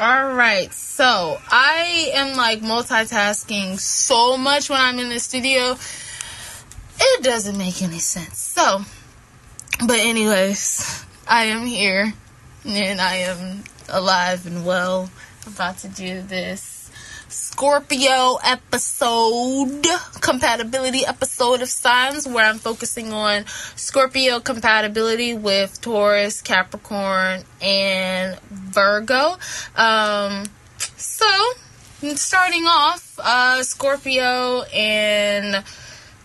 All right, so I am like multitasking so much when I'm in the studio. It doesn't make any sense. So, but anyways, I am here and I am alive and well. About to do this Scorpio episode, compatibility episode of signs, where I'm focusing on Scorpio compatibility with Taurus, Capricorn, and Virgo. Um, so, starting off, uh, Scorpio and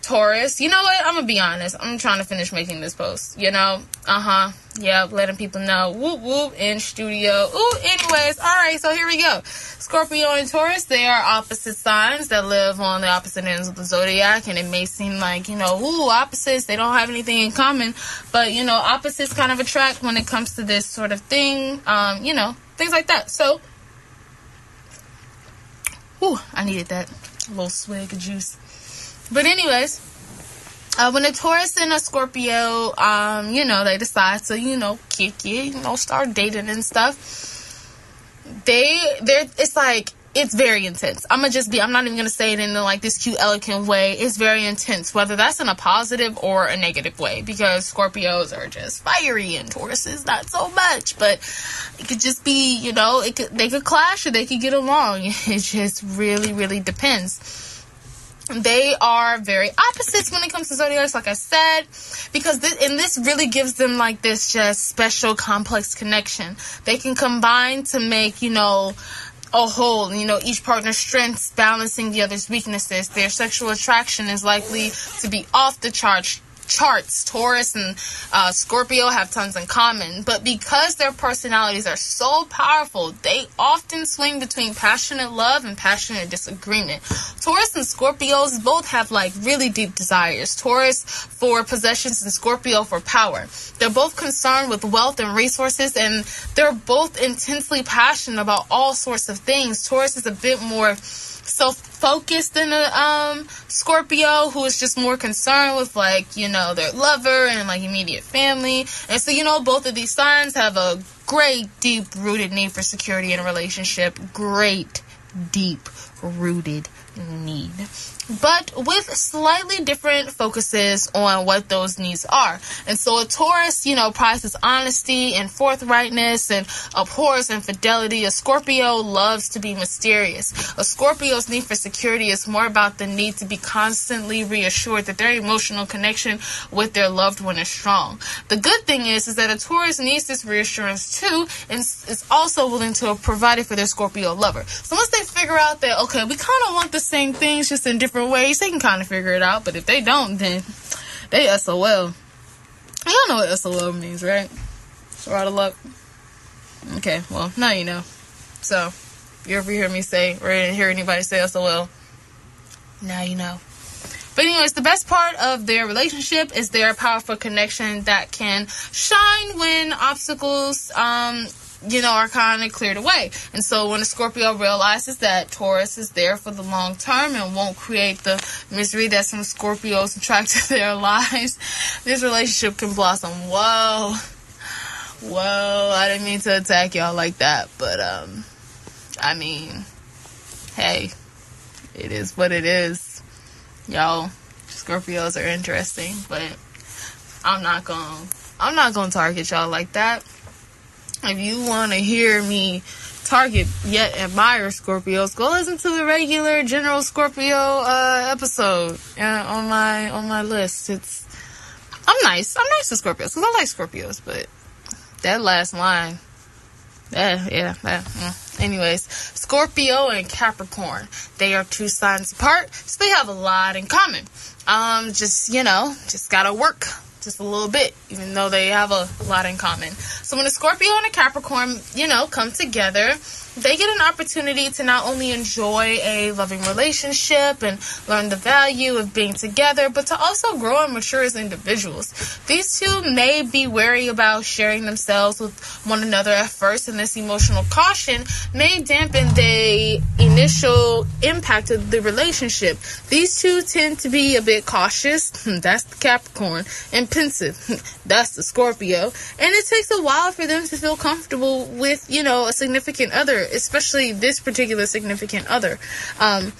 Taurus. You know what? I'm gonna be honest. I'm trying to finish making this post. You know? Uh huh. Yep. Letting people know. Whoop whoop in studio. Ooh. Anyways. All right. So here we go. Scorpio and Taurus. They are opposite signs that live on the opposite ends of the zodiac, and it may seem like you know, ooh, opposites. They don't have anything in common, but you know, opposites kind of attract when it comes to this sort of thing. Um, you know, things like that. So. Ooh, I needed that little swig of juice. But anyways, uh, when a Taurus and a Scorpio, um, you know, they decide to, you know, kick it, you know, start dating and stuff. They, they're, it's like, it's very intense. I'm gonna just be, I'm not even gonna say it in the, like this cute, elegant way. It's very intense, whether that's in a positive or a negative way, because Scorpios are just fiery and Tauruses not so much. But it could just be, you know, it could, they could clash or they could get along. It just really, really depends they are very opposites when it comes to zodiacs like i said because this, and this really gives them like this just special complex connection. They can combine to make you know a whole you know each partner's strengths balancing the other's weaknesses. Their sexual attraction is likely to be off the chart charts, Taurus and uh, Scorpio have tons in common, but because their personalities are so powerful, they often swing between passionate love and passionate disagreement. Taurus and Scorpios both have like really deep desires. Taurus for possessions and Scorpio for power. They're both concerned with wealth and resources, and they're both intensely passionate about all sorts of things. Taurus is a bit more self focused than a um, Scorpio who is just more concerned with like you know their lover and like immediate family. And so you know both of these signs have a great deep rooted need for security in a relationship. Great deep rooted need but with slightly different focuses on what those needs are. And so a Taurus, you know, prizes honesty and forthrightness and abhors infidelity. A Scorpio loves to be mysterious. A Scorpio's need for security is more about the need to be constantly reassured that their emotional connection with their loved one is strong. The good thing is, is that a Taurus needs this reassurance too and is also willing to provide it for their Scorpio lover. So they figure out that, okay, we kind of want the same things just in different ways, they can kind of figure it out. But if they don't, then they SOL. Y'all know what SOL means, right? So out of luck. Okay, well, now you know. So, you ever hear me say, or hear anybody say SOL, now you know. But anyways, the best part of their relationship is their powerful connection that can shine when obstacles um, you know, are kind of cleared away. And so when a Scorpio realizes that Taurus is there for the long term and won't create the misery that some Scorpios attract to their lives, this relationship can blossom. Whoa. Whoa, I didn't mean to attack y'all like that, but um I mean, hey, it is what it is. Y'all, Scorpios are interesting, but I'm not going to I'm not going to target y'all like that if you want to hear me target yet admire Scorpios, go listen to the regular General Scorpio uh, episode uh, on my on my list. It's I'm nice. I'm nice to Scorpios because I like Scorpios, but that last line, yeah, yeah, yeah. Mm. Anyways, Scorpio and Capricorn, they are two signs apart, so they have a lot in common. Um, just you know, just gotta work just a little bit, even though they have a lot in common. So when a Scorpio and a Capricorn, you know, come together, they get an opportunity to not only enjoy a loving relationship and learn the value of being together, but to also grow and mature as individuals. These two may be wary about sharing themselves with one another at first, and this emotional caution may dampen the initial impact of the relationship. These two tend to be a bit cautious, that's the Capricorn, and pensive, that's the Scorpio, and it takes a while for them to feel comfortable with, you know, a significant other especially this particular significant other. Um,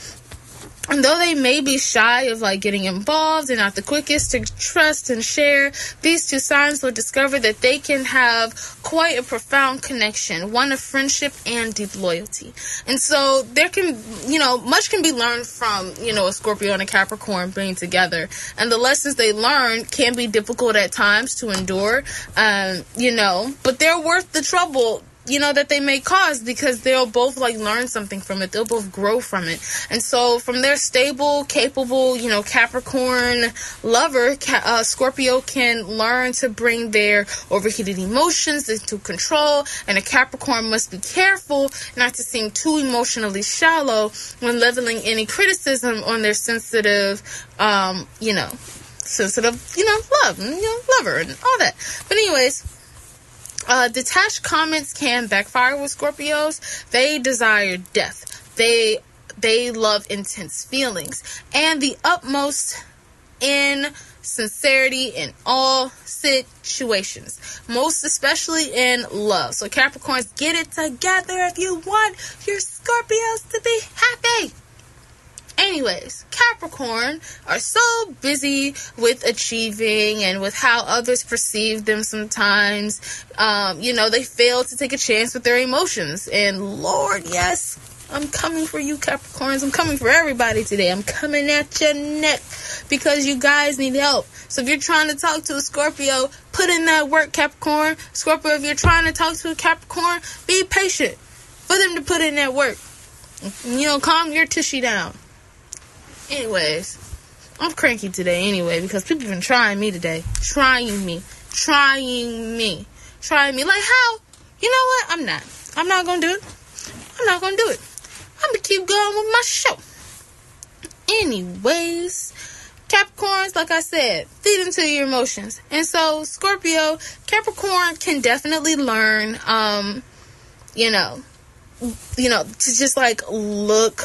and though they may be shy of like getting involved and not the quickest to trust and share, these two signs will discover that they can have quite a profound connection, one of friendship and deep loyalty. And so there can, you know, much can be learned from, you know, a Scorpio and a Capricorn being together. And the lessons they learn can be difficult at times to endure, um, you know, but they're worth the trouble you know that they may cause because they'll both like learn something from it. They'll both grow from it. And so from their stable capable you know capricorn lover uh, scorpio can learn to bring their overheated emotions into control. And a capricorn must be careful not to seem too emotionally shallow when leveling any criticism on their sensitive um you know sensitive you know love you know lover and all that. But anyways uh, detached comments can backfire with Scorpios. They desire death. They they love intense feelings and the utmost in sincerity in all situations, most especially in love. So Capricorns, get it together if you want your Scorpios to be happy. Anyways, Capricorn are so busy with achieving and with how others perceive them sometimes. Um, you know, they fail to take a chance with their emotions. And Lord, yes, I'm coming for you, Capricorns. I'm coming for everybody today. I'm coming at your neck because you guys need help. So if you're trying to talk to a Scorpio, put in that work, Capricorn. Scorpio, if you're trying to talk to a Capricorn, be patient for them to put in that work. You know, calm your tushy down. Anyways, I'm cranky today anyway because people been trying me today. Trying me. Trying me. Trying me. Like how? You know what? I'm not. I'm not gonna do it. I'm not gonna do it. I'm gonna keep going with my show. Anyways, Capricorns, like I said, feed into your emotions. And so Scorpio, Capricorn can definitely learn um, you know, you know, to just like look,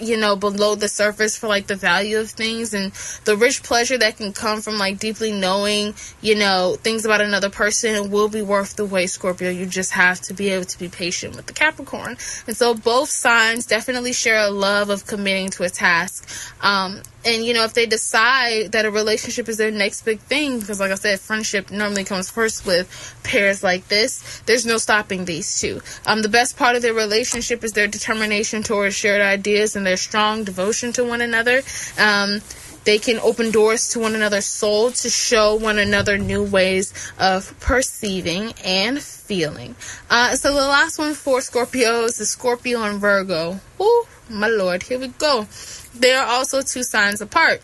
you know, below the surface for like the value of things and the rich pleasure that can come from like deeply knowing, you know, things about another person will be worth the wait, Scorpio. You just have to be able to be patient with the Capricorn. And so both signs definitely share a love of committing to a task. Um, and you know if they decide that a relationship is their next big thing because like i said friendship normally comes first with pairs like this there's no stopping these two um, the best part of their relationship is their determination towards shared ideas and their strong devotion to one another um, they can open doors to one another's soul to show one another new ways of perceiving and feeling. Uh, so the last one for Scorpios is the Scorpio and Virgo. Oh my lord, here we go they are also two signs apart.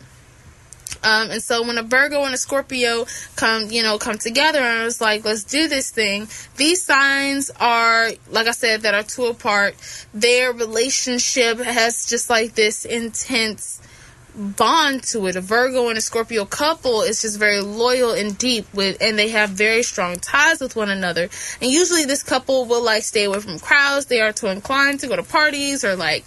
Um, and so when a Virgo and a Scorpio come, you know, come together and it's like, let's do this thing. These signs are, like I said, that are two apart. Their relationship has just like this intense bond to it. A Virgo and a Scorpio couple is just very loyal and deep with, and they have very strong ties with one another. And usually this couple will like stay away from crowds. They are too inclined to go to parties or like,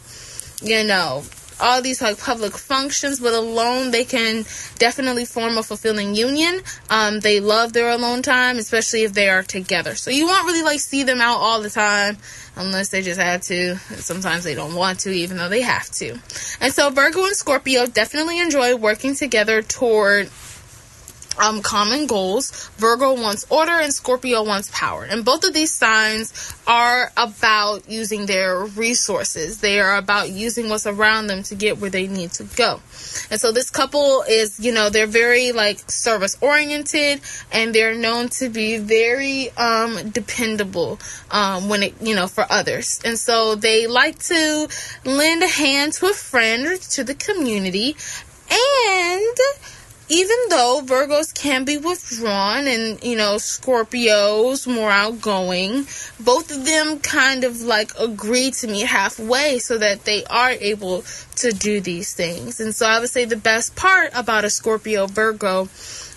you know, all these like public functions, but alone they can definitely form a fulfilling union. Um, they love their alone time, especially if they are together. So you won't really like see them out all the time unless they just had to. Sometimes they don't want to, even though they have to. And so Virgo and Scorpio definitely enjoy working together toward um, common goals. Virgo wants order and Scorpio wants power. And both of these signs are about using their resources. They are about using what's around them to get where they need to go. And so this couple is, you know, they're very like service oriented and they're known to be very um, dependable um, when it, you know, for others. And so they like to lend a hand to a friend or to the community and even though Virgos can be withdrawn and, you know, Scorpios more outgoing, both of them kind of like agree to meet halfway so that they are able to do these things. And so I would say the best part about a Scorpio Virgo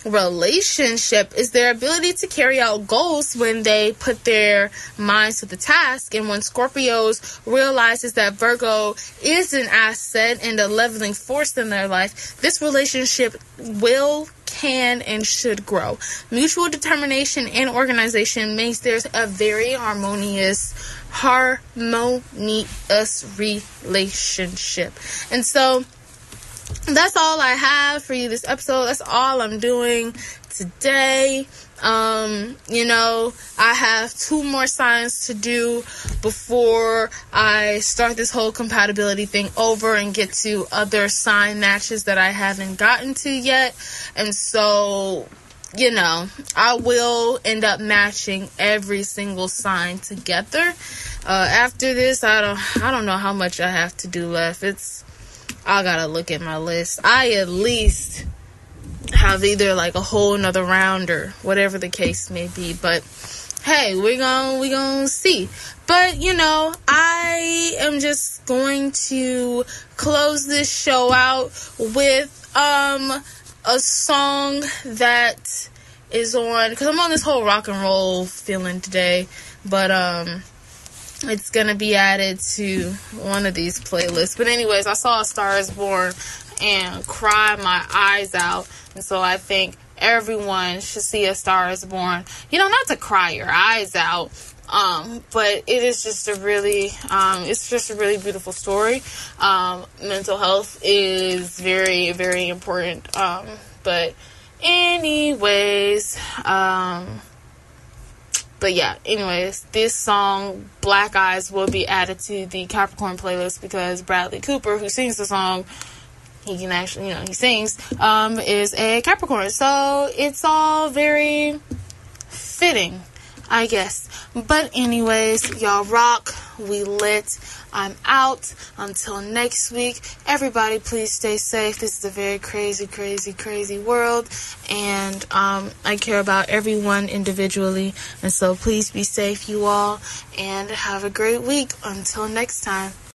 relationship is their ability to carry out goals when they put their minds to the task. And when Scorpios realizes that Virgo is an asset and a leveling force in their life, this relationship will can and should grow. Mutual determination and organization makes theirs a very harmonious harmonious relationship. And so that's all I have for you this episode. That's all I'm doing today. Um, you know, I have two more signs to do before I start this whole compatibility thing over and get to other sign matches that I haven't gotten to yet. And so, you know, I will end up matching every single sign together. Uh, after this, I don't, I don't know how much I have to do left. It's, I gotta look at my list. I at least have either like a whole another round or whatever the case may be. But hey, we're gonna we're gonna see. But you know, I am just going to close this show out with um a song that is on because I'm on this whole rock and roll feeling today, but um it's gonna be added to one of these playlists. But anyways, I saw A Star Is Born and cry my eyes out, and so I think everyone should see A Star Is Born. You know, not to cry your eyes out. Um, but it is just a really, um, it's just a really beautiful story. Um, mental health is very, very important. Um, but anyways, um, but yeah, anyways, this song, Black Eyes, will be added to the Capricorn playlist because Bradley Cooper, who sings the song, he can actually, you know, he sings, um, is a Capricorn. So it's all very fitting, I guess. But anyways, y'all rock. We lit. I'm out. Until next week, everybody please stay safe. This is a very crazy, crazy, crazy world. And um, I care about everyone individually. And so please be safe, you all. And have a great week. Until next time.